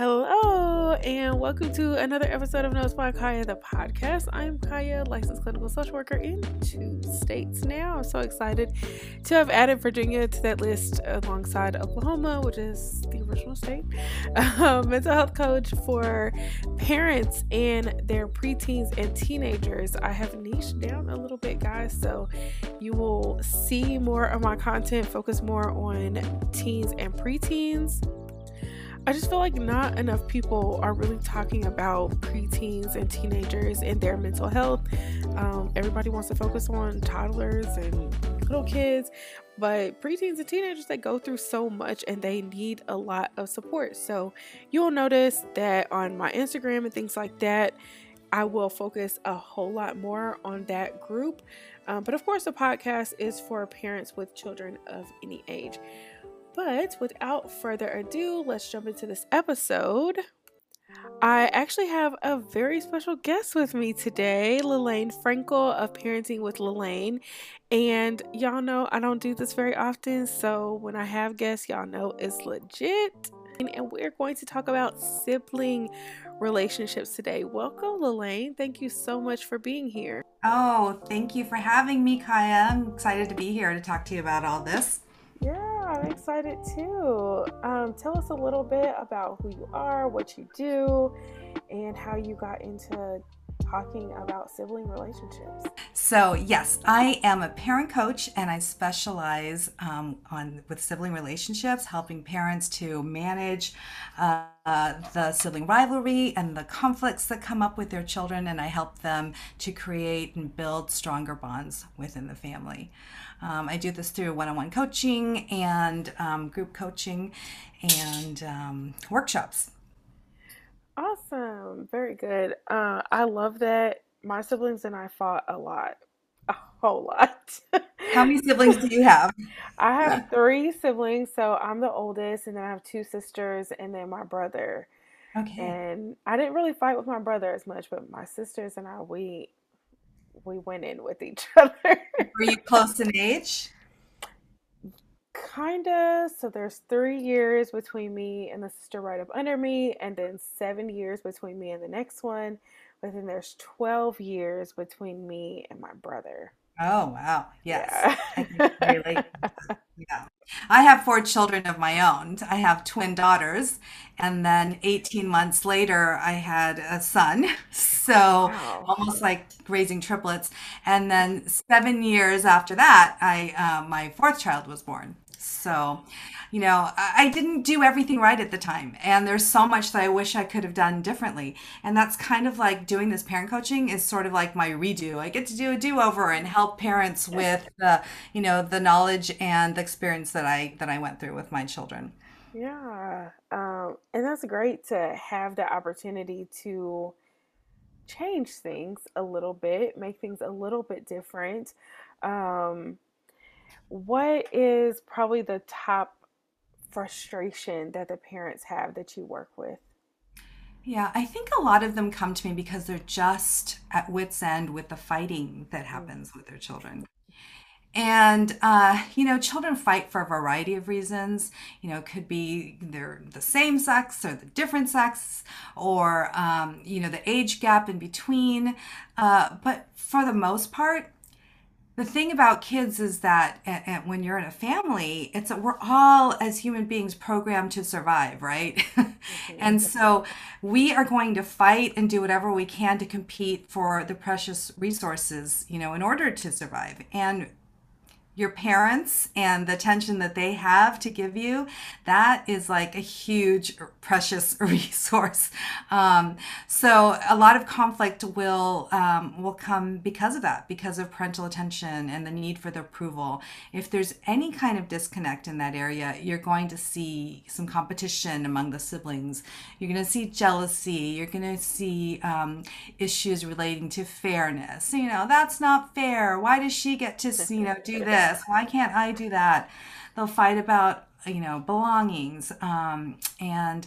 Hello, and welcome to another episode of Notes by Kaya, the podcast. I'm Kaya, licensed clinical social worker in two states now. I'm so excited to have added Virginia to that list alongside Oklahoma, which is the original state. Um, mental health coach for parents and their preteens and teenagers. I have niched down a little bit, guys, so you will see more of my content focus more on teens and preteens I just feel like not enough people are really talking about preteens and teenagers and their mental health. Um, everybody wants to focus on toddlers and little kids, but preteens and teenagers they go through so much and they need a lot of support. So you'll notice that on my Instagram and things like that, I will focus a whole lot more on that group. Um, but of course, the podcast is for parents with children of any age. But without further ado, let's jump into this episode. I actually have a very special guest with me today, Lelaine Frankel of Parenting with Lelaine. And y'all know I don't do this very often, so when I have guests, y'all know it's legit. And we're going to talk about sibling relationships today. Welcome, Lelaine. Thank you so much for being here. Oh, thank you for having me, Kaya. I'm excited to be here to talk to you about all this. I'm excited too. Um, tell us a little bit about who you are, what you do, and how you got into talking about sibling relationships. So yes, I am a parent coach, and I specialize um, on with sibling relationships, helping parents to manage uh, the sibling rivalry and the conflicts that come up with their children, and I help them to create and build stronger bonds within the family. Um, I do this through one on one coaching and um, group coaching and um, workshops. Awesome. Very good. Uh, I love that. My siblings and I fought a lot, a whole lot. How many siblings do you have? I have three siblings. So I'm the oldest, and then I have two sisters, and then my brother. Okay. And I didn't really fight with my brother as much, but my sisters and I, we we went in with each other. Were you close in age? Kinda. So there's three years between me and the sister right up under me, and then seven years between me and the next one. But then there's 12 years between me and my brother. Oh wow! Yes, yeah. yeah. I have four children of my own. I have twin daughters, and then 18 months later, I had a son. So wow. almost like raising triplets. And then seven years after that, I uh, my fourth child was born. So you know, I didn't do everything right at the time. And there's so much that I wish I could have done differently. And that's kind of like doing this parent coaching is sort of like my redo. I get to do a do over and help parents with the, you know, the knowledge and the experience that I that I went through with my children. Yeah. Um, and that's great to have the opportunity to change things a little bit, make things a little bit different. Um, what is probably the top frustration that the parents have that you work with? Yeah, I think a lot of them come to me because they're just at wits' end with the fighting that mm. happens with their children. And, uh, you know, children fight for a variety of reasons. You know, it could be they're the same sex or the different sex or, um, you know, the age gap in between. Uh, but for the most part, the thing about kids is that and, and when you're in a family it's that we're all as human beings programmed to survive right mm-hmm. and so we are going to fight and do whatever we can to compete for the precious resources you know in order to survive and your parents and the attention that they have to give you that is like a huge precious resource. Um, so a lot of conflict will um, will come because of that because of parental attention and the need for the approval. If there's any kind of disconnect in that area you're going to see some competition among the siblings. You're going to see jealousy. You're going to see um, issues relating to fairness. You know that's not fair. Why does she get to you know do this this? Why can't I do that? They'll fight about, you know, belongings. Um, and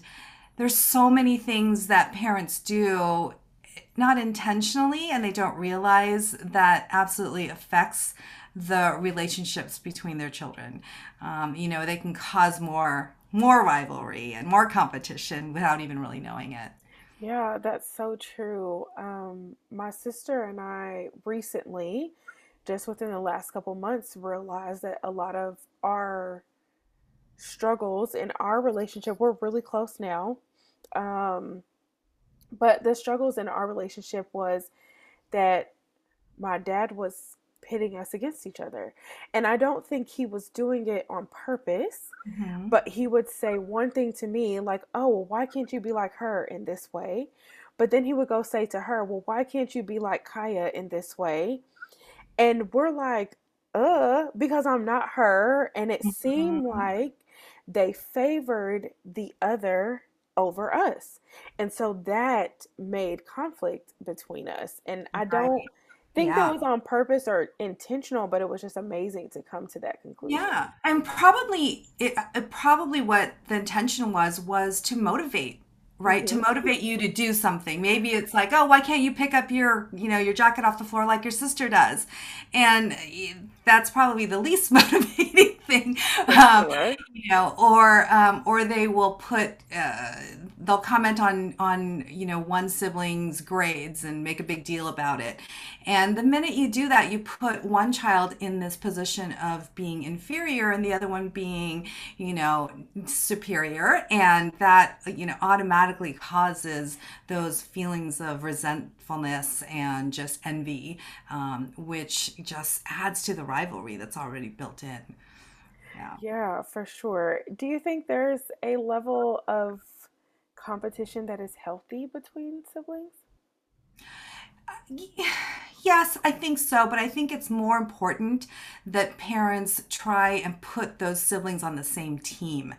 there's so many things that parents do not intentionally and they don't realize that absolutely affects the relationships between their children. Um, you know, they can cause more more rivalry and more competition without even really knowing it. Yeah, that's so true. Um, my sister and I recently, just within the last couple months, realized that a lot of our struggles in our relationship, we're really close now. Um, but the struggles in our relationship was that my dad was pitting us against each other. And I don't think he was doing it on purpose, mm-hmm. but he would say one thing to me, like, oh, well, why can't you be like her in this way? But then he would go say to her, well, why can't you be like Kaya in this way? And we're like, uh, because I'm not her. And it mm-hmm. seemed like they favored the other over us. And so that made conflict between us. And I don't think yeah. that was on purpose or intentional, but it was just amazing to come to that conclusion. Yeah. And probably it, it probably what the intention was was to motivate right mm-hmm. to motivate you to do something maybe it's like oh why can't you pick up your you know your jacket off the floor like your sister does and that's probably the least motivating thing um, you know or um, or they will put uh, they'll comment on on you know one sibling's grades and make a big deal about it. And the minute you do that you put one child in this position of being inferior and the other one being you know superior. And that you know automatically causes those feelings of resentfulness and just envy um, which just adds to the rivalry that's already built in yeah yeah for sure do you think there's a level of competition that is healthy between siblings? Uh, yes, I think so, but I think it's more important that parents try and put those siblings on the same team.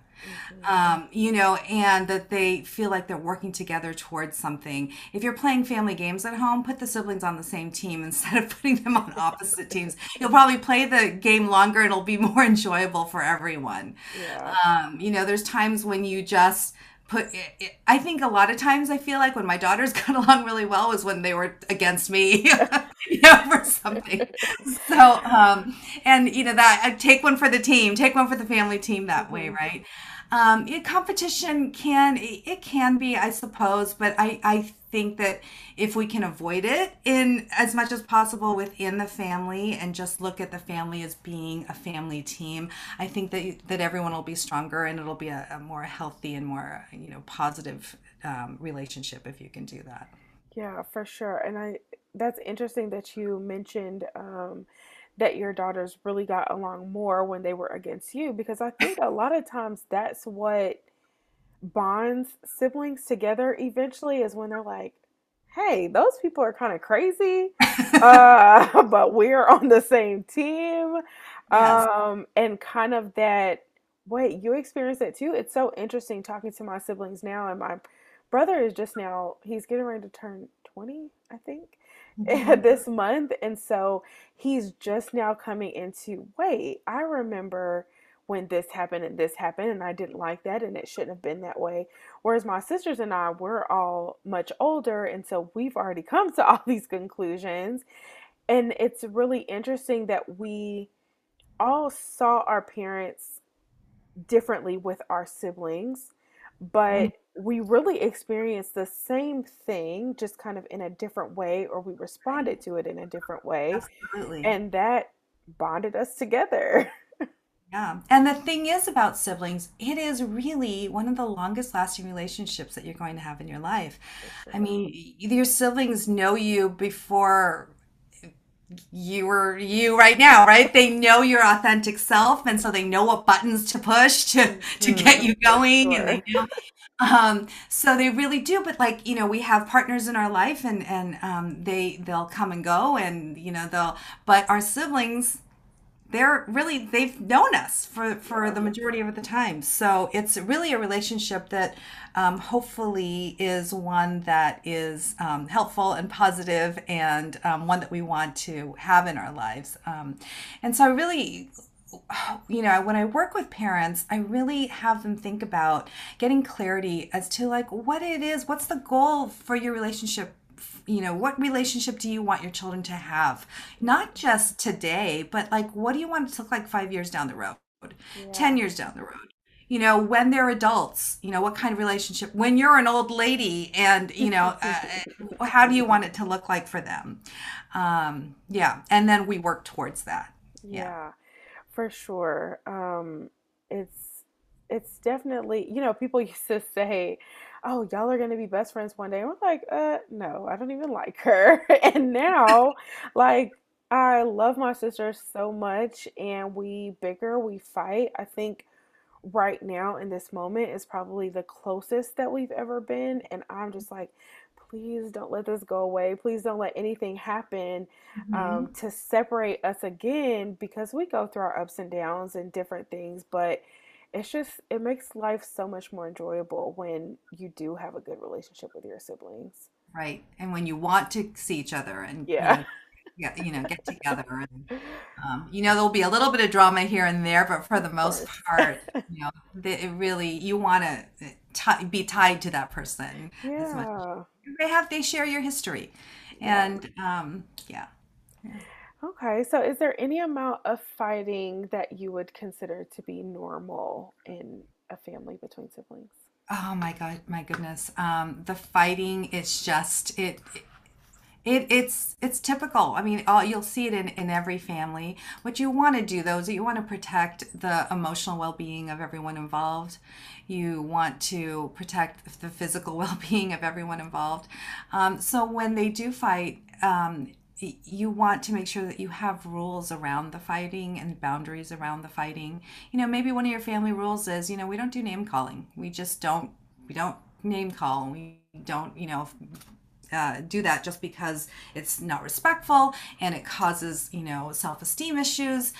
Mm-hmm. Um, you know, and that they feel like they're working together towards something. If you're playing family games at home, put the siblings on the same team instead of putting them on opposite teams. You'll probably play the game longer and it'll be more enjoyable for everyone. Yeah. Um, you know, there's times when you just put it, it, i think a lot of times i feel like when my daughters got along really well was when they were against me you know for something so um and you know that I take one for the team take one for the family team that way mm-hmm. right um, it, competition can it can be, I suppose, but I I think that if we can avoid it in as much as possible within the family and just look at the family as being a family team, I think that that everyone will be stronger and it'll be a, a more healthy and more you know positive um, relationship if you can do that. Yeah, for sure. And I that's interesting that you mentioned. Um, that your daughters really got along more when they were against you because I think a lot of times that's what bonds siblings together eventually is when they're like, hey, those people are kind of crazy, uh, but we're on the same team. Yes. Um, and kind of that, wait, you experienced that too? It's so interesting talking to my siblings now, and my brother is just now, he's getting ready to turn 20, I think. Mm-hmm. this month. And so he's just now coming into wait, I remember when this happened and this happened and I didn't like that and it shouldn't have been that way. Whereas my sisters and I, we're all much older and so we've already come to all these conclusions. And it's really interesting that we all saw our parents differently with our siblings, but mm-hmm we really experienced the same thing, just kind of in a different way, or we responded to it in a different way. Absolutely. And that bonded us together. Yeah. And the thing is about siblings, it is really one of the longest lasting relationships that you're going to have in your life. I mean, your siblings know you before you were you right now, right? They know your authentic self, and so they know what buttons to push to to get mm-hmm. you going, sure. and they know. Um, so they really do. But like you know, we have partners in our life, and and um, they they'll come and go, and you know they'll. But our siblings, they're really they've known us for for the majority of the time. So it's really a relationship that um, hopefully is one that is um, helpful and positive and um, one that we want to have in our lives. Um, and so i really you know when i work with parents i really have them think about getting clarity as to like what it is what's the goal for your relationship you know what relationship do you want your children to have? Not just today but like what do you want it to look like five years down the road? Yeah. 10 years down the road? You know when they're adults you know what kind of relationship when you're an old lady and you know uh, how do you want it to look like for them? Um yeah and then we work towards that. Yeah, yeah for sure. Um it's it's definitely you know people used to say oh y'all are gonna be best friends one day and we're like uh no i don't even like her and now like i love my sister so much and we bicker we fight i think right now in this moment is probably the closest that we've ever been. And I'm just like, please don't let this go away. Please don't let anything happen um, mm-hmm. um, to separate us again because we go through our ups and downs and different things. But it's just, it makes life so much more enjoyable when you do have a good relationship with your siblings. Right. And when you want to see each other and yeah. You know, yeah, you know, get together. And, um, you know, there'll be a little bit of drama here and there, but for the most part, you know, it really you want to t- be tied to that person. Yeah. They have they share your history, and um, yeah. Okay, so is there any amount of fighting that you would consider to be normal in a family between siblings? Oh my god, my goodness. Um, the fighting is just it, it it, it's it's typical. I mean, all, you'll see it in, in every family. What you want to do though is that you want to protect the emotional well being of everyone involved. You want to protect the physical well being of everyone involved. Um, so when they do fight, um, you want to make sure that you have rules around the fighting and boundaries around the fighting. You know, maybe one of your family rules is, you know, we don't do name calling. We just don't we don't name call. We don't, you know, uh, do that just because it's not respectful and it causes you know self-esteem issues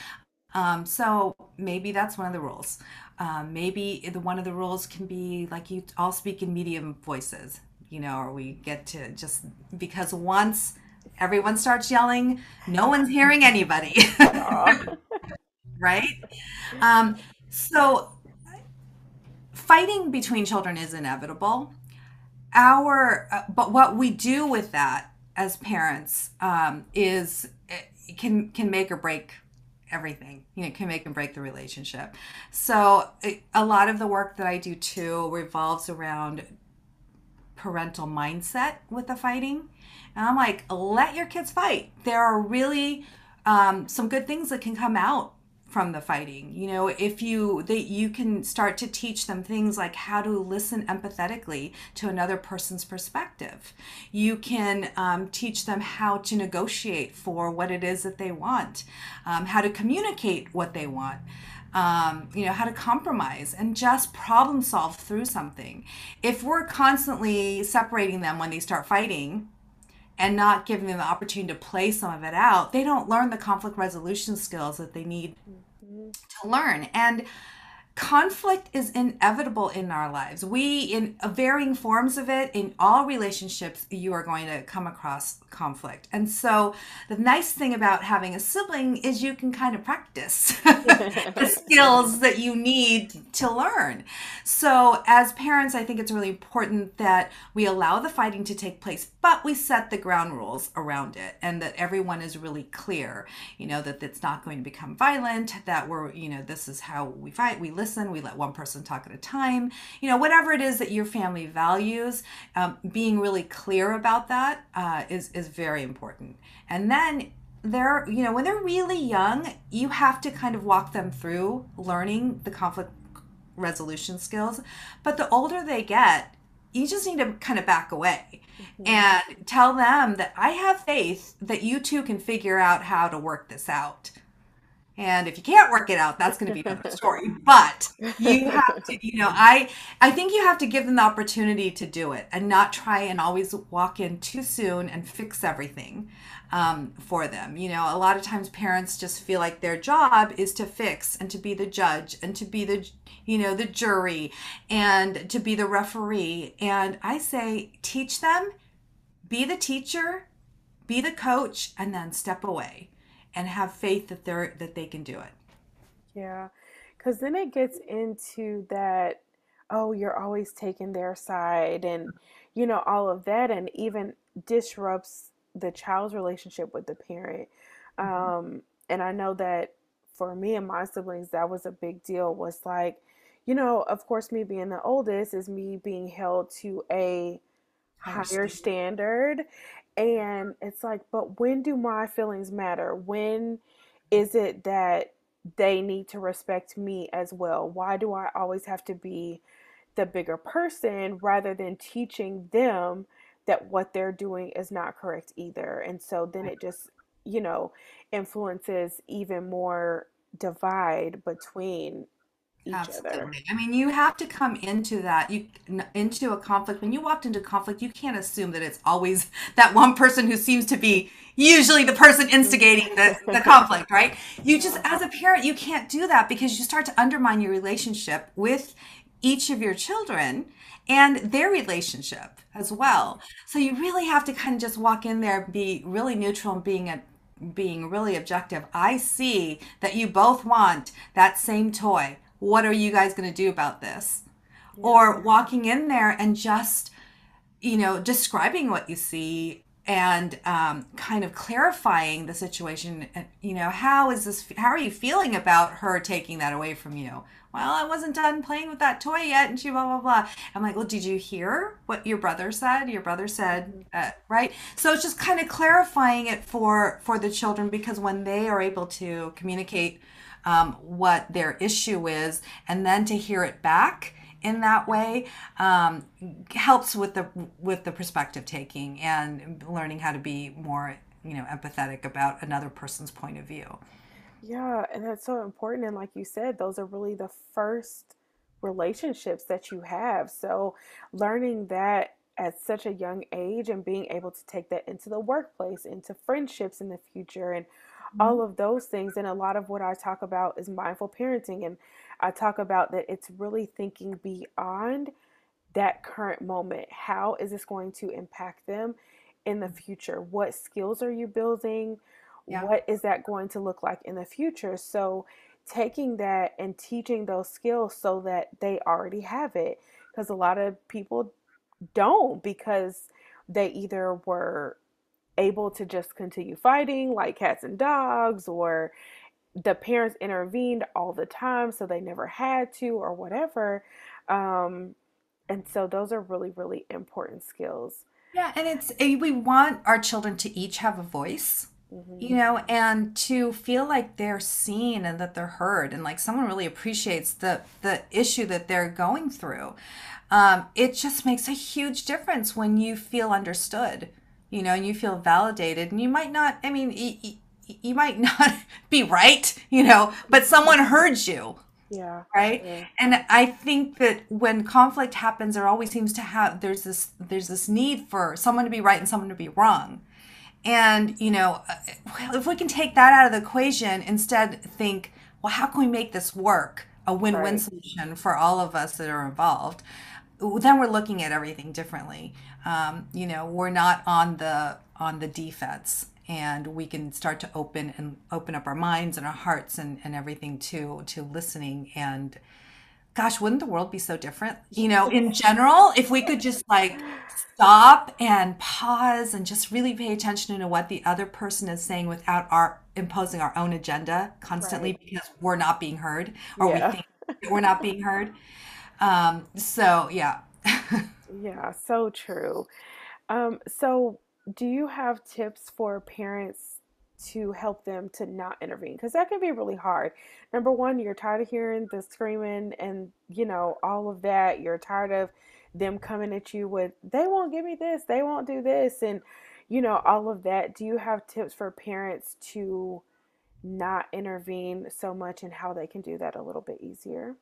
um, so maybe that's one of the rules um, maybe the one of the rules can be like you all speak in medium voices you know or we get to just because once everyone starts yelling. No one's hearing anybody. Right? Um, so fighting between children is inevitable. Our uh, but what we do with that as parents um, is can can make or break everything. You know can make and break the relationship. So a lot of the work that i do too revolves around parental mindset with the fighting. And i'm like let your kids fight. There are really um, some good things that can come out from the fighting. You know if you they you can start to teach them things like how to listen empathetically to another person's perspective. You can um, teach them how to negotiate for what it is that they want um, how to communicate what they want um, you know how to compromise and just problem solve through something if we're constantly separating them when they start fighting and not giving them the opportunity to play some of it out, they don't learn the conflict resolution skills that they need to learn. And conflict is inevitable in our lives. We, in varying forms of it, in all relationships, you are going to come across conflict. And so, the nice thing about having a sibling is you can kind of practice the skills that you need to learn. So, as parents, I think it's really important that we allow the fighting to take place, but we set the ground rules around it and that everyone is really clear, you know, that it's not going to become violent, that we're, you know, this is how we fight, we listen, we let one person talk at a time, you know, whatever it is that your family values, um, being really clear about that uh, is is very important. And then they're, you know, when they're really young, you have to kind of walk them through learning the conflict resolution skills. But the older they get, you just need to kind of back away mm-hmm. and tell them that I have faith that you two can figure out how to work this out. And if you can't work it out, that's going to be another story. But you have to, you know, I I think you have to give them the opportunity to do it and not try and always walk in too soon and fix everything um, for them. You know, a lot of times parents just feel like their job is to fix and to be the judge and to be the, you know, the jury and to be the referee. And I say, teach them, be the teacher, be the coach, and then step away and have faith that they're that they can do it. Yeah. Cuz then it gets into that oh, you're always taking their side and you know all of that and even disrupts the child's relationship with the parent. Mm-hmm. Um and I know that for me and my siblings that was a big deal was like you know, of course, me being the oldest is me being held to a Higher higher standard. standard. And it's like, but when do my feelings matter? When is it that they need to respect me as well? Why do I always have to be the bigger person rather than teaching them that what they're doing is not correct either? And so then it just, you know, influences even more divide between each other. Absolutely. I mean, you have to come into that you into a conflict. When you walked into conflict, you can't assume that it's always that one person who seems to be usually the person instigating the, the conflict, right? You just, as a parent, you can't do that because you start to undermine your relationship with each of your children and their relationship as well. So you really have to kind of just walk in there, be really neutral and being a being really objective. I see that you both want that same toy. What are you guys going to do about this? Or walking in there and just, you know, describing what you see and um, kind of clarifying the situation. You know, how is this, how are you feeling about her taking that away from you? Well, I wasn't done playing with that toy yet, and she blah blah blah. I'm like, well, did you hear what your brother said? Your brother said, uh, right? So it's just kind of clarifying it for for the children because when they are able to communicate um, what their issue is, and then to hear it back in that way um, helps with the with the perspective taking and learning how to be more you know empathetic about another person's point of view. Yeah, and that's so important. And like you said, those are really the first relationships that you have. So learning that at such a young age and being able to take that into the workplace, into friendships in the future, and all mm-hmm. of those things. And a lot of what I talk about is mindful parenting. And I talk about that it's really thinking beyond that current moment. How is this going to impact them in the mm-hmm. future? What skills are you building? Yeah. What is that going to look like in the future? So, taking that and teaching those skills so that they already have it. Because a lot of people don't, because they either were able to just continue fighting like cats and dogs, or the parents intervened all the time, so they never had to, or whatever. Um, and so, those are really, really important skills. Yeah, and it's eh, we want our children to each have a voice, you hmm know, and to feel like they're seen and that they're heard and like someone really appreciates the the issue that they're going through. Um, it just makes a huge difference when you feel understood, you know, and you feel validated. And you might not, I mean, y- y- you might not be right, you know, but someone heard you Yeah, right? Yeah, and i think that when conflict happens there always seems to have there's this there's this need for someone to be right and someone to be wrong. And you know uh, well, if we can take that out of the equation instead think well how can we make this work? A win-win right. solution for all of us that are involved. Then we're looking at everything differently um, you know we're not on the on the defense and we can start to open and open up our minds and our hearts and, and everything to to listening. And gosh wouldn't the world be so different? You know in general if we could just like stop and pause and just really pay attention to what the other person is saying without our imposing our own agenda constantly Right. because we're not being heard or we think we're not being heard. Um so yeah Yeah, so true. Um, so do you have tips for parents to help them to not intervene? Because that can be really hard. Number one, you're tired of hearing the screaming and, you know, all of that. You're tired of them coming at you with, they won't give me this, they won't do this, and, you know, all of that. Do you have tips for parents to not intervene so much and how they can do that a little bit easier?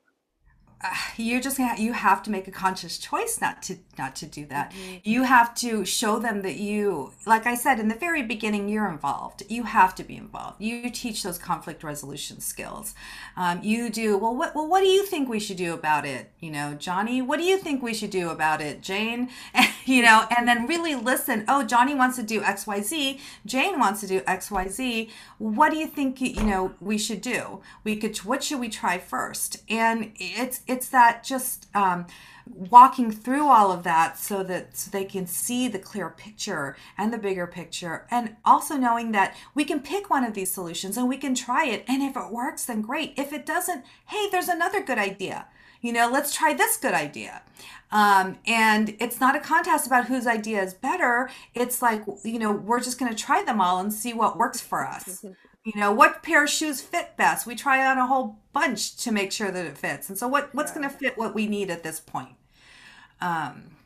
you're just gonna you have to make a conscious choice not to not to do that. Hmm you have to show them that you like i said in the very beginning you're involved. You have to be involved. You teach those conflict resolution skills. Um, you do well what well what do you think we should do about it? You know johnny what do you think we should do about it? Jane you know and then really listen oh johnny wants to do xyz jane wants to do xyz what do you think you know we should do? We could what should we try first? And it's it's that just um, walking through all of that so that so they can see the clear picture and the bigger picture and also knowing that we can pick one of these solutions and we can try it and if it works then great. If it doesn't hey there's another good idea you know, let's try this good idea. Um, and it's not a contest about whose idea is better. It's like, you know, we're just going to try them all and see what works for us. You know, what pair of shoes fit best? We try on a whole bunch to make sure that it fits. And so what, what's going to fit what we need at this point? Um,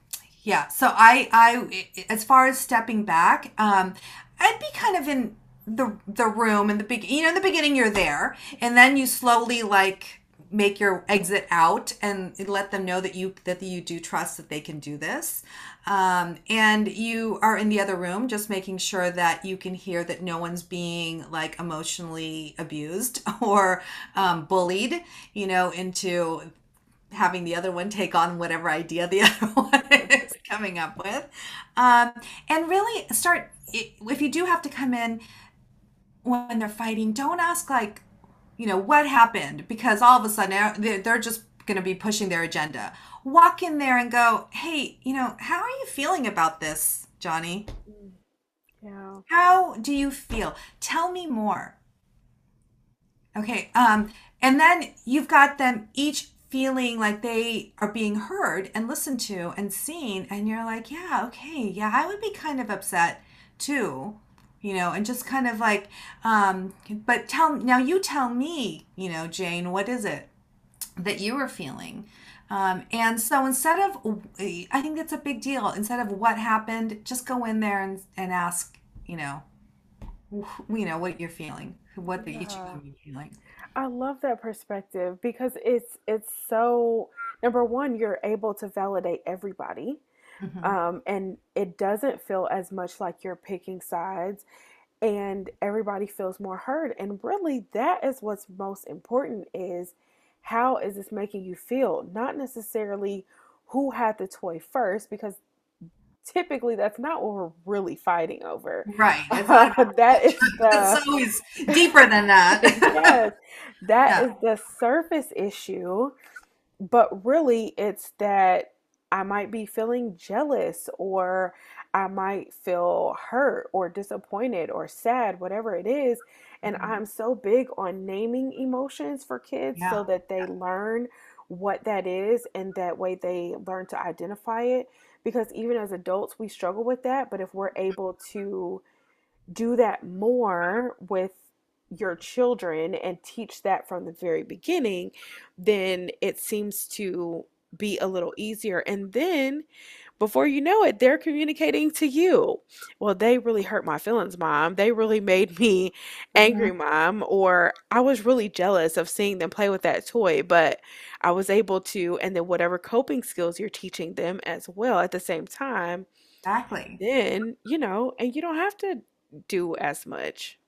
yeah. So I, I, as far as stepping back, um, I'd be kind of in the, the room in the big, you know, in the beginning you're there and then you slowly like, make your exit out and let them know that you that you do trust that they can do this. Um, and you are in the other room just making sure that you can hear that no one's being like emotionally abused or um, bullied you know into having the other one take on whatever idea the other one is coming up with. Um, and really start if you do have to come in when they're fighting don't ask like you know, what happened? Because all of a sudden they're just going to be pushing their agenda. Walk in there and go, hey, you know, how are you feeling about this, Johnny? Yeah. How do you feel? Tell me more. Okay. Um, and then you've got them each feeling like they are being heard and listened to and seen, and you're like, yeah, okay, yeah, I would be kind of upset too you know, and just kind of like, um, but tell now you tell me, you know, Jane, what is it that you are feeling? Um, and so instead of, I think that's a big deal. Instead of what happened, just go in there and, and ask, you know, you know what you're feeling, what the yeah. each of them feeling. I love that perspective because it's it's so number one, you're able to validate everybody Mm-hmm. Um, and it doesn't feel as much like you're picking sides and everybody feels more heard and really that is what's most important is how is this making you feel not necessarily who had the toy first because typically that's not what we're really fighting over right uh, that is the, it's always deeper than that yes that yeah. is the surface issue but really it's that I might be feeling jealous or I might feel hurt or disappointed or sad, whatever it is. And mm-hmm. I'm so big on naming emotions for kids yeah. so that they learn what that is and that way they learn to identify it. Because even as adults, we struggle with that. But if we're able to do that more with your children and teach that from the very beginning, then it seems to be a little easier. And then before you know it, they're communicating to you. Well, they really hurt my feelings, mom. They really made me angry, mm-hmm. mom. Or I was really jealous of seeing them play with that toy, but I was able to. And then whatever coping skills you're teaching them as well at the same time. Exactly. Then, you know, and you don't have to do as much.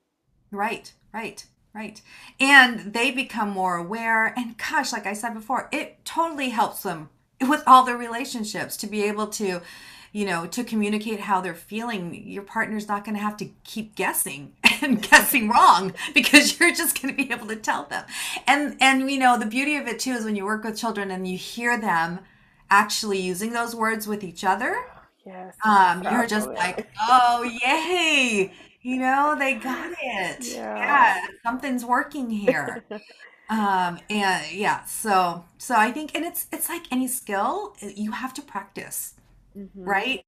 Right, right. Right. And they become more aware. And gosh, like I said before, it totally helps them with all their relationships to be able to, you know, to communicate how they're feeling. Your partner's not going to have to keep guessing and guessing wrong because you're just going to be able to tell them. And, and, you know, the beauty of it too is when you work with children and you hear them actually using those words with each other. Yes. Um, you're just like, oh, yay you know they got it. Yeah, yeah something's working here. Um and yeah so so i think and it's it's like any skill you have to practice mm-hmm. right?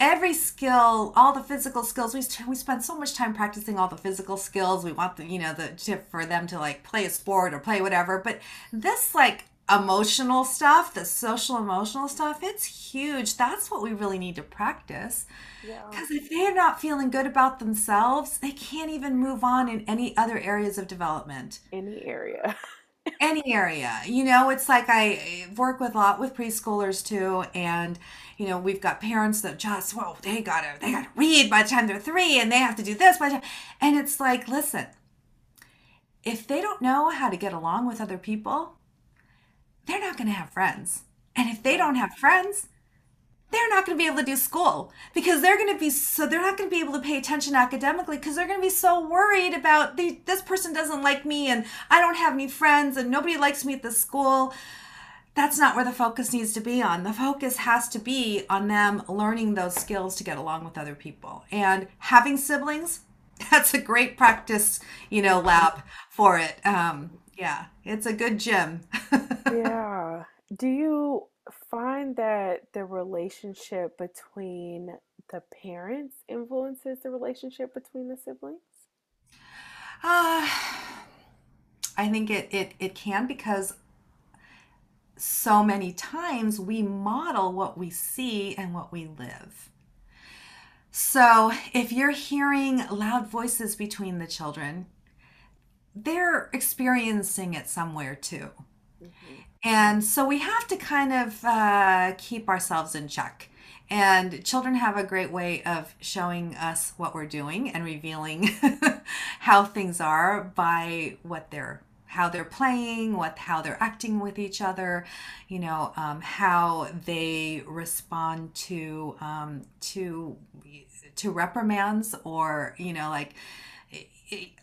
Every skill all the physical skills we, we spend so much time practicing all the physical skills. We want the you know the tip for them to like play a sport or play whatever but this like emotional stuff the social emotional stuff it's huge that's what we really need to practice because yeah. if they're not feeling good about themselves, they can't even move on in any other areas of development. Any area. any area. You know, it's like I eh, work with a lot with preschoolers too, and you know, we've got parents that just, whoa, they gotta they gotta read by the time they're three and they have to do this by the time and it's like, listen, if they don't know how to get along with other people, they're not gonna have friends. And if they don't have friends, they're not going to be able to do school because they're going to be so they're not going to be able to pay attention academically because they're going to be so worried about the, this person doesn't like me and I don't have any friends and nobody likes me at the school. That's not where the focus needs to be on. The focus has to be on them learning those skills to get along with other people. And having siblings, that's a great practice, you know, lab for it. Um, yeah, it's a good gym. yeah. Do you find that the relationship between the parents influences the relationship between the siblings? Uh, I think it, it, it can because so many times we model what we see and what we live. So if you're hearing loud voices between the children, they're experiencing it somewhere too. hmm And so we have to kind of uh, keep ourselves in check. And children have a great way of showing us what we're doing and revealing how things are by what they're how they're playing, what how they're acting with each other, you know, um, how they respond to um, to to reprimands or you know like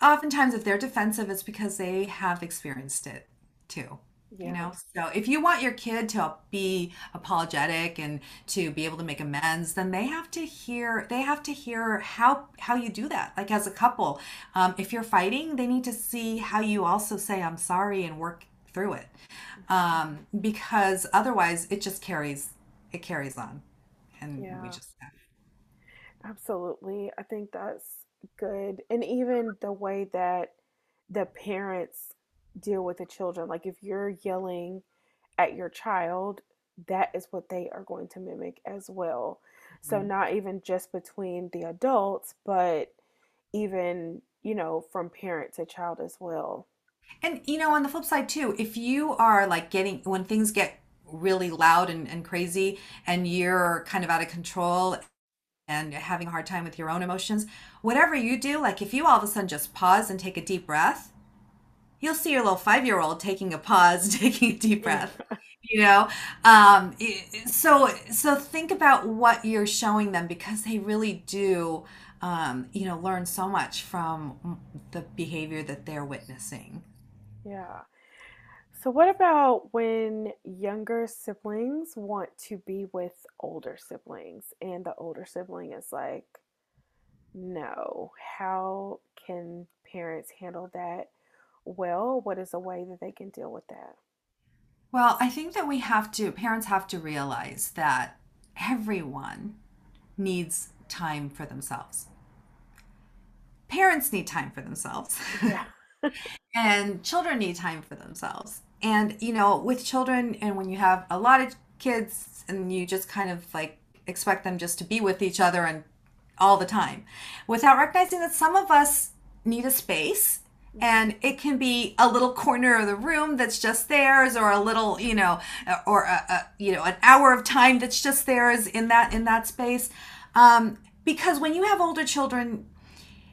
oftentimes if they're defensive it's because they have experienced it too you know so if you want your kid to be apologetic and to be able to make amends then they have to hear they have to hear how how you do that like as a couple um, if you're fighting they need to see how you also say i'm sorry and work through it um, because otherwise it just carries it carries on and we Yeah. just have Absolutely. I think that's good. And even the way that the parents deal with the children, like if you're yelling at your child, that is what they are going to mimic as well. So, mm-hmm. not even just between the adults, but even, you know, from parent to child as well. And you know, on the flip side too, if you are like getting when things get really loud and, and crazy and you're kind of out of control and having a hard time with your own emotions, whatever you do, like if you all of a sudden just pause and take a deep breath, you'll see your little five year old taking a pause, taking a deep breath. You know, um, so so think about what you're showing them because they really do, um, you know, learn so much from the behavior that they're witnessing. Yeah. So, what about when younger siblings want to be with older siblings and the older sibling is like, no? How can parents handle that well? What is a way that they can deal with that? Well, I think that we have to, parents have to realize that everyone needs time for themselves. Parents need time for themselves, Yeah. and children need time for themselves. And, you know, with children, and when you have a lot of kids and you just kind of like expect them just to be with each other and all the time. Without recognizing that some of us need a space and it can be a little corner of the room that's just theirs or a little you know or a, a you know an hour of time that's just theirs in that in that space. Um, because when you have older children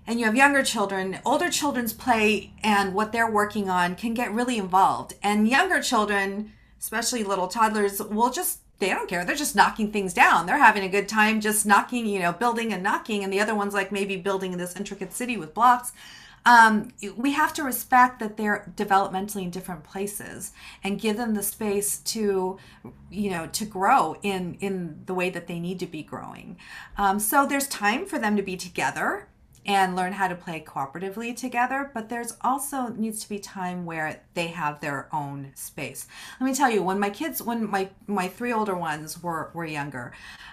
and you have younger children, older children's play and what they're working on can get really involved. And younger children, especially little toddlers, will just they don't care. They're just knocking things down. They're having a good time just knocking, you know, building and knocking. And the other one's like maybe building this intricate city with blocks. Um, we have to respect that they're developmentally in different places and give them the space to, you know, to grow in in the way that they need to be growing. Um, so there's time for them to be together and learn how to play cooperatively together but there's also needs to be time where they have their own space. Let me tell you when my kids when my my three older ones were were younger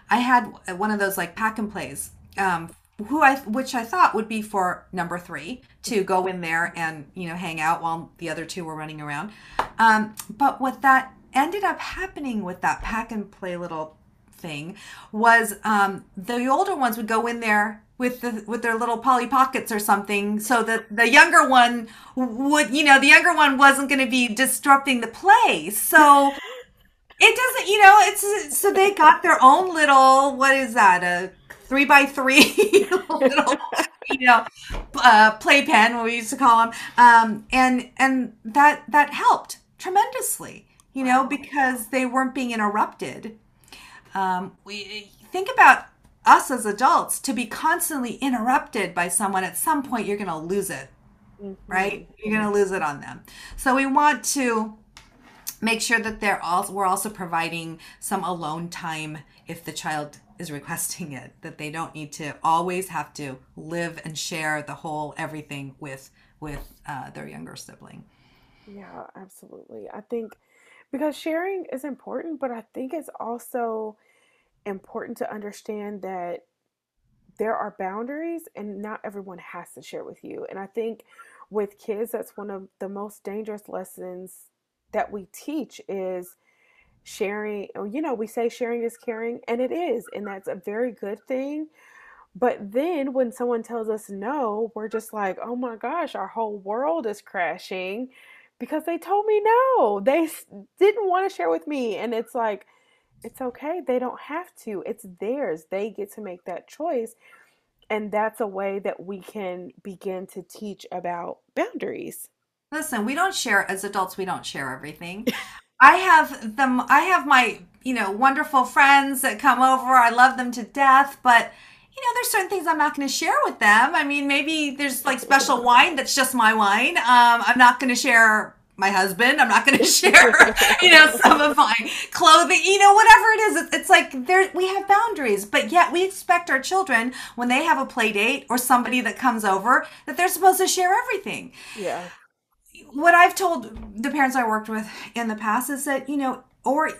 i had one of those like pack and plays um who i which i thought would be for number three to go in there and you know hang out while the other two were running around. Um but what that ended up happening with that pack and play little thing was um, the older ones would go in there with the with their little Polly Pockets or something, so that the younger one would, you know, the younger one wasn't going to be disrupting the play. So it doesn't, you know, it's so they got their own little what is that a three by three little you know uh, playpen what we used to call them um, and and that that helped tremendously you know because they weren't being interrupted. Um, we think about us as adults to be constantly interrupted by someone at some point you're going to lose it right? You're going to lose it on them. So we want to make sure that they're also we're also providing some alone time if the child is requesting it that they don't need to always have to live and share the whole everything with with uh, their younger sibling. Yeah, absolutely. I think because sharing is important, but I think it's also important to understand that there are boundaries and not everyone has to share with you. And I think with kids, that's one of the most dangerous lessons that we teach is sharing. Oh, you know, we say sharing is caring, and it is, and that's a very good thing. But then when someone tells us no, we're just like, oh my gosh, our whole world is crashing because they told me no. They didn't want to share with me. And it's like, it's okay. They don't have to. It's theirs. They get to make that choice. And that's a way that we can begin to teach about boundaries. Listen, we don't share as adults, we don't share everything. I have them I have my, you know, wonderful friends that come over. I love them to death, but you know, there's certain things I'm not going to share with them. I mean, maybe there's like special wine that's just my wine. Um, I'm not going to share my husband. I'm not going to share, you know, some of my clothing, you know, whatever it is. It's like there we have boundaries, but yet we expect our children when they have a play date or somebody that comes over that they're supposed to share everything. Yeah. What I've told the parents I worked with in the past is that, you know, or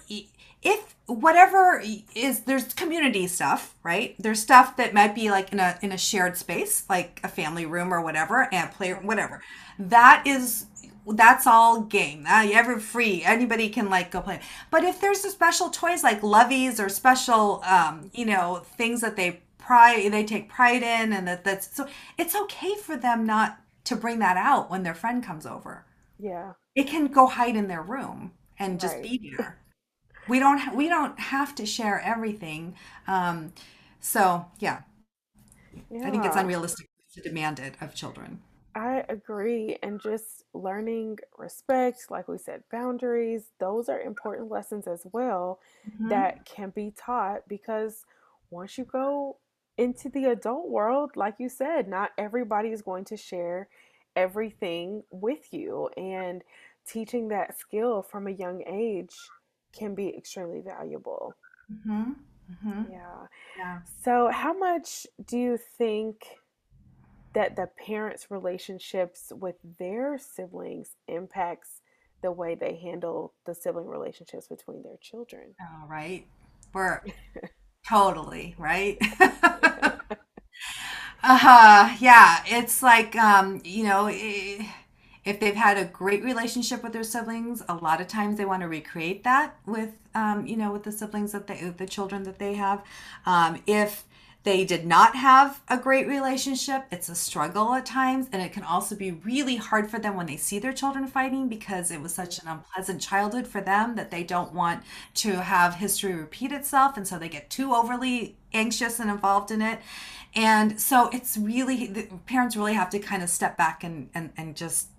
if whatever is there's community stuff right there's stuff that might be like in a in a shared space like a family room or whatever and play whatever that is that's all game. Uh, ever free. Anybody can like go play. But if there's a special toys like loveys or special, um, you know, things that they pride, they take pride in, and that that's so it's okay for them not to bring that out when their friend comes over. Yeah, it can go hide in their room and just right. be there. we don't ha- we don't have to share everything. Um, so yeah. yeah, I think it's unrealistic to demand it of children. I agree. And just learning respect, like we said, boundaries, those are important lessons as well mm-hmm. that can be taught because once you go into the adult world, like you said, not everybody is going to share everything with you. And teaching that skill from a young age can be extremely valuable. Mm-hmm. Mm-hmm. Yeah. Yeah. So, how much do you think? That the parents' relationships with their siblings impacts the way they handle the sibling relationships between their children. All right. We're totally, right? uh-huh. yeah, it's like um, you know, if they've had a great relationship with their siblings, a lot of times they want to recreate that with um, you know, with the siblings that they the children that they have. Um, if they did not have a great relationship. It's a struggle at times, and it can also be really hard for them when they see their children fighting because it was such an unpleasant childhood for them that they don't want to have history repeat itself, and so they get too overly anxious and involved in it. And so it's really, parents really have to kind of step back and, and, and just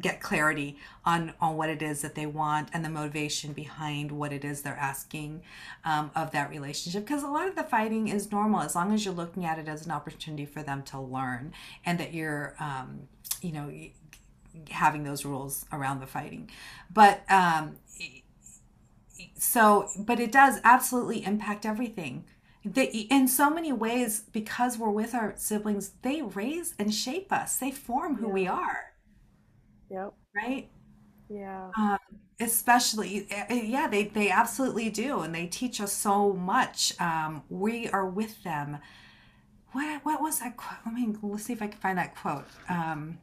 get clarity on on what it is that they want and the motivation behind what it is they're asking um, of that relationship. Because a lot of the fighting is normal as long as you're looking at it as an opportunity for them to learn and that you're um, you know having those rules around the fighting. But um, so but it does absolutely impact everything. They, in so many ways because we're with our siblings they raise and shape us. They form who yeah. we are Yep. Right? Yeah. Um, especially, eh, eh, yeah, they, they absolutely do. And they teach us so much. Um, we are with them. What, what was that quote? Let me let's see if I can find that quote. Um,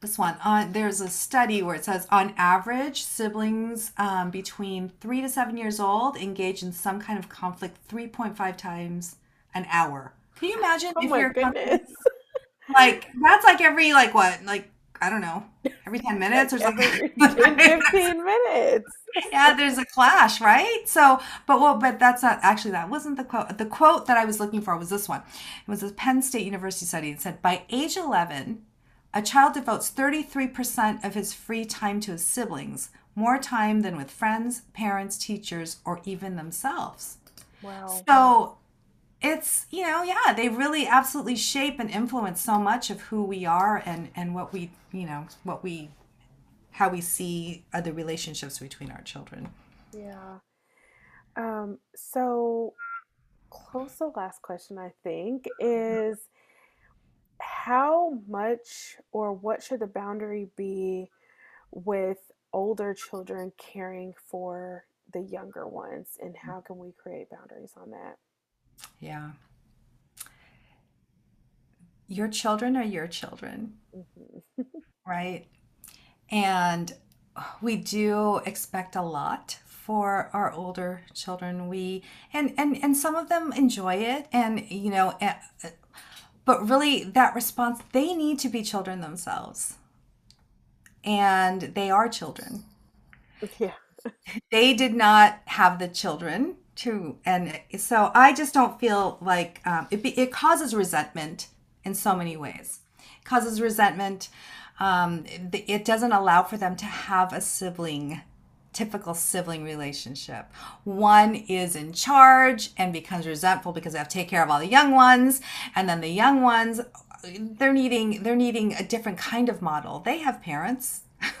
this one on there's a study where it says on average siblings um, between three to seven years old engage in some kind of conflict 3.5 times an hour can you imagine oh if my you're goodness. like that's like every like what like I don't know, every 10 minutes or something. Every 15 minutes. yeah, there's a clash, right? So, but well, but that's not actually that wasn't the quote. The quote that I was looking for was this one. It was a Penn State University study. It said by age 11, a child devotes 33% of his free time to his siblings, more time than with friends, parents, teachers, or even themselves. Wow. So it's you know yeah they really absolutely shape and influence so much of who we are and and what we you know what we how we see other relationships between our children yeah um so close the last question i think is how much or what should the boundary be with older children caring for the younger ones and how can we create boundaries on that? Yeah. Your children are your children, mm-hmm. right? And we do expect a lot for our older children we and and and some of them enjoy it and you know but really that response they need to be children themselves and they are children yeah they did not have the children to and so i just don't feel like um, it, it causes resentment in so many ways it causes resentment um, it doesn't allow for them to have a sibling typical sibling relationship. One is in charge and becomes resentful because they have to take care of all the young ones, and then the young ones they're needing they're needing a different kind of model. They have parents.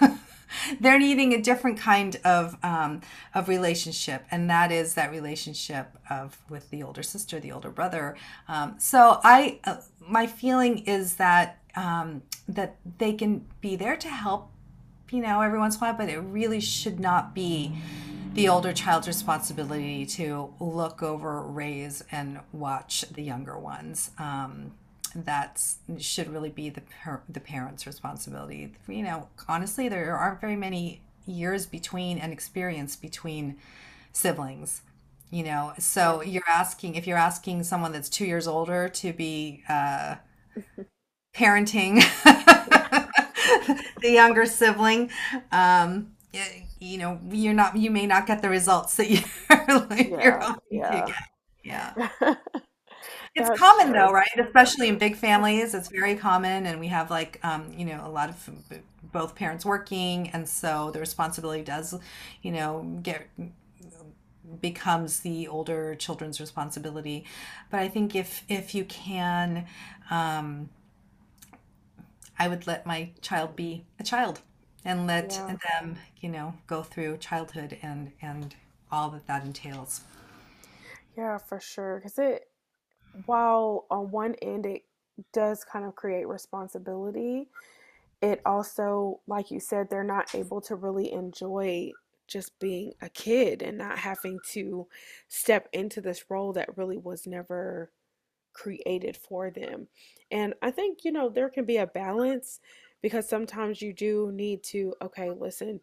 they're needing a different kind of um, of relationship, and that is that relationship of with the older sister, the older brother. Um, so I, uh, my feeling is that um, that they can be there to help, you know, every once in a while, but it really should not be the older child's responsibility to look over, raise, and watch the younger ones. Um, that should really be the the parents' responsibility. You know, honestly, there aren't very many years between and experience between siblings. You know, so you're asking if you're asking someone that's two years older to be uh, parenting the younger sibling. Um, you know, you're not, you may not get the results that you're, like, yeah, you're hoping yeah. to get. Yeah. It's That's common true. though, right? Especially in big families, it's very common, and we have like, um, you know, a lot of both parents working, and so the responsibility does, you know, get becomes the older children's responsibility. But I think if if you can, um, I would let my child be a child and let yeah. them, you know, go through childhood and and all that that entails. Yeah, for sure. Because it, while on one end it does kind of create responsibility, it also, like you said, they're not able to really enjoy just being a kid and not having to step into this role that really was never created for them. And I think, you know, there can be a balance because sometimes you do need to, okay, listen,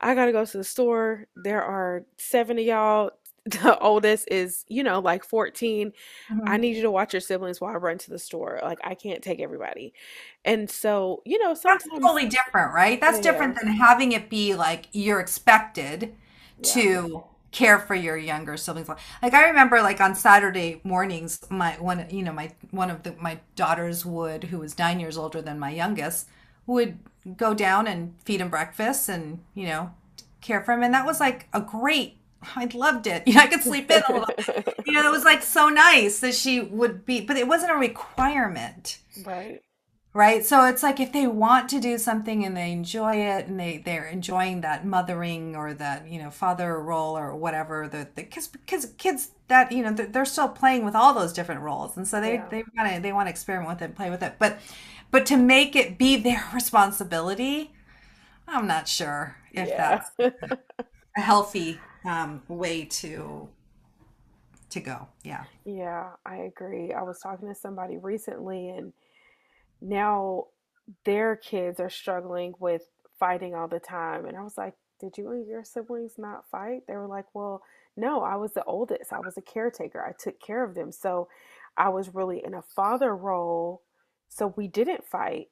I got to go to the store. There are seven of y'all. The oldest is, you know, like 14. Mm-hmm. I need you to watch your siblings while I run to the store. Like, I can't take everybody. And so, you know, sometimes. That's totally different, right? That's yeah. different than having it be like you're expected yeah. to care for your younger siblings like i remember like on saturday mornings my one you know my one of the my daughters would who was nine years older than my youngest would go down and feed him breakfast and you know care for him and that was like a great Oh, I loved it. You know, I could sleep in a little. you know, it was like so nice that she would be, but it wasn't a requirement. Right right so it's like if they want to do something and they enjoy it and they they're enjoying that mothering or that you know father role or whatever the because because kids that you know they're, they're, still playing with all those different roles and so they yeah. they want to they want to experiment with it and play with it but but to make it be their responsibility i'm not sure if yeah. that's a healthy um, way to to go yeah yeah i agree i was talking to somebody recently and now their kids are struggling with fighting all the time. And I was like, Did you and your siblings not fight? They were like, Well, no, I was the oldest. I was a caretaker. I took care of them. So I was really in a father role. So we didn't fight.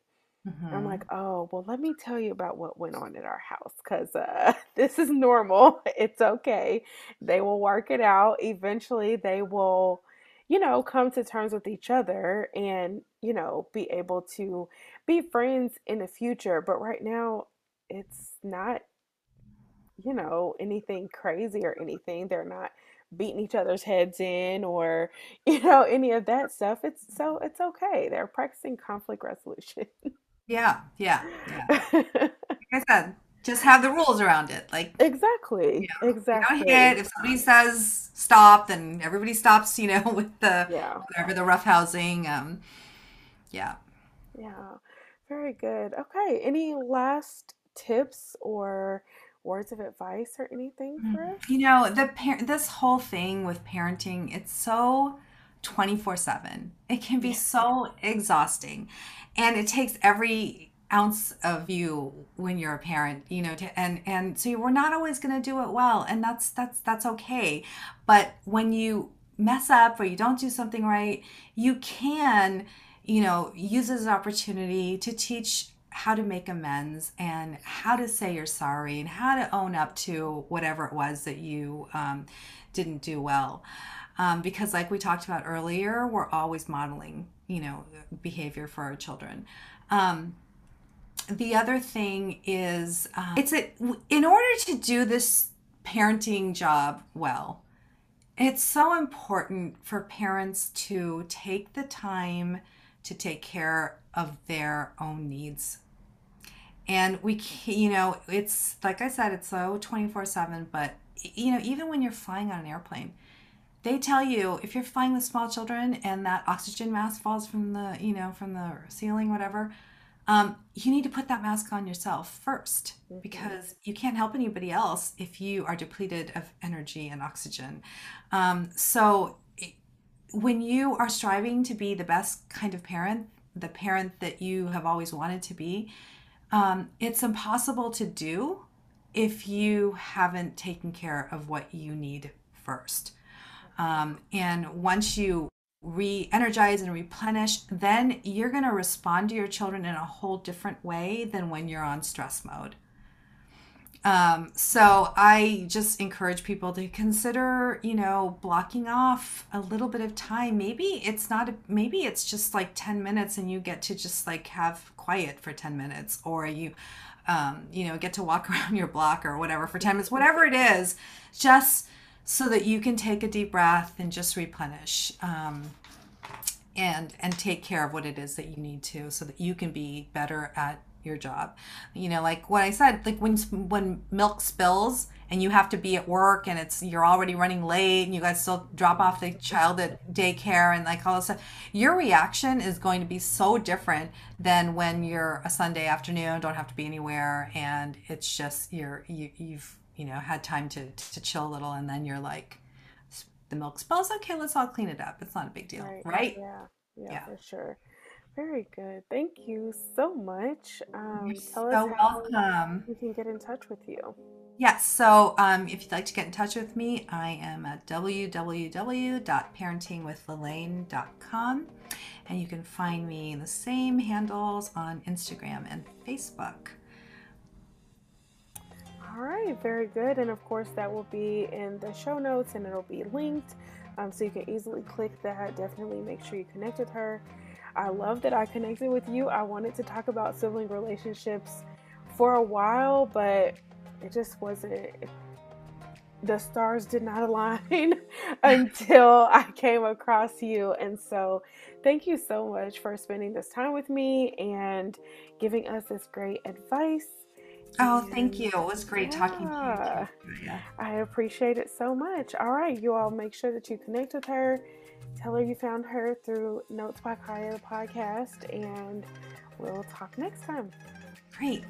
Mm-hmm. I'm like, oh, well, let me tell you about what went on at our house because uh, this is normal. It's okay. They will work it out. Eventually, they will you know, come to terms with each other and, you know, be able to be friends in the future. But right now, it's not, you know, anything crazy or anything. They're not beating each other's heads in or, you know, any of that stuff. It's so, it's okay. They're practicing conflict resolution. Yeah, yeah, yeah. like I said, just have the rules around it. Like exactly, you know, exactly. You don't hit. If somebody says stop, then everybody stops. You know, with the yeah. whatever the rough housing. Um, yeah. Yeah. Very good. Okay. Any last tips or words of advice or anything for Mm. us? You know, the par- this whole thing with parenting, it's so 24/7. It can be Yeah. so exhausting. And it takes every ounce of you when you're a parent, you know, to, and and so we're not always going to do it well, and that's that's that's okay. But when you mess up or you don't do something right, you can, you know, use this opportunity to teach how to make amends and how to say you're sorry and how to own up to whatever it was that you um, didn't do well. Um, because, like we talked about earlier, we're always modeling, you know, behavior for our children. Um, the other thing is, uh, it's a, in order to do this parenting job well, it's so important for parents to take the time to take care of their own needs. And we, you know, it's like I said, it's so 24 7, but, you know, even when you're flying on an airplane, they tell you if you're flying with small children and that oxygen mask falls from the, you know, from the ceiling, whatever, um, you need to put that mask on yourself first Mhm. because you can't help anybody else if you are depleted of energy and oxygen. Um, so when you are striving to be the best kind of parent, the parent that you have always wanted to be, um, it's impossible to do if you haven't taken care of what you need first. Um, and once you re energize and replenish, then you're going to respond to your children in a whole different way than when you're on stress mode. Um, so I just encourage people to consider, you know, blocking off a little bit of time. Maybe it's not, maybe it's just like 10 minutes and you get to just like have quiet for 10 minutes or you, um, you know, get to walk around your block or whatever for 10 minutes, whatever it is, just so that you can take a deep breath and just replenish. Um, and and take care of what it is that you need to so that you can be better at your job you know like what i said like when when milk spills and you have to be at work and it's you're already running late and you guys still drop off the child at daycare and like all this stuff your reaction is going to be so different than when you're a sunday afternoon don't have to be anywhere and it's just you're you, you've you know had time to to chill a little and then you're like the milk spills okay let's all clean it up it's not a big deal Right. right Yeah. Yeah, yeah for sure. Very good. Thank you so much. Um, You're tell us so how welcome. we can get in touch with you. Yes, so um, if you'd like to get in touch with me, I am at www.parentingwithlelaine.com and you can find me in the same handles on Instagram and Facebook. All right, very good. And of course, that will be in the show notes and it'll be linked. Um, so you can easily click that. Definitely make sure you connect with her. I love that I connected with you. I wanted to talk about sibling relationships for a while, but it just wasn't, the stars did not align until I came across you. And so, thank you so much for spending this time with me and giving us this great advice. Oh, thank you. It was great talking to you. too. Yeah. I appreciate it so much. All right, you all make sure that you connect with her. Tell her you found her through Notes by Kaya, the podcast, and we'll talk next time. Great.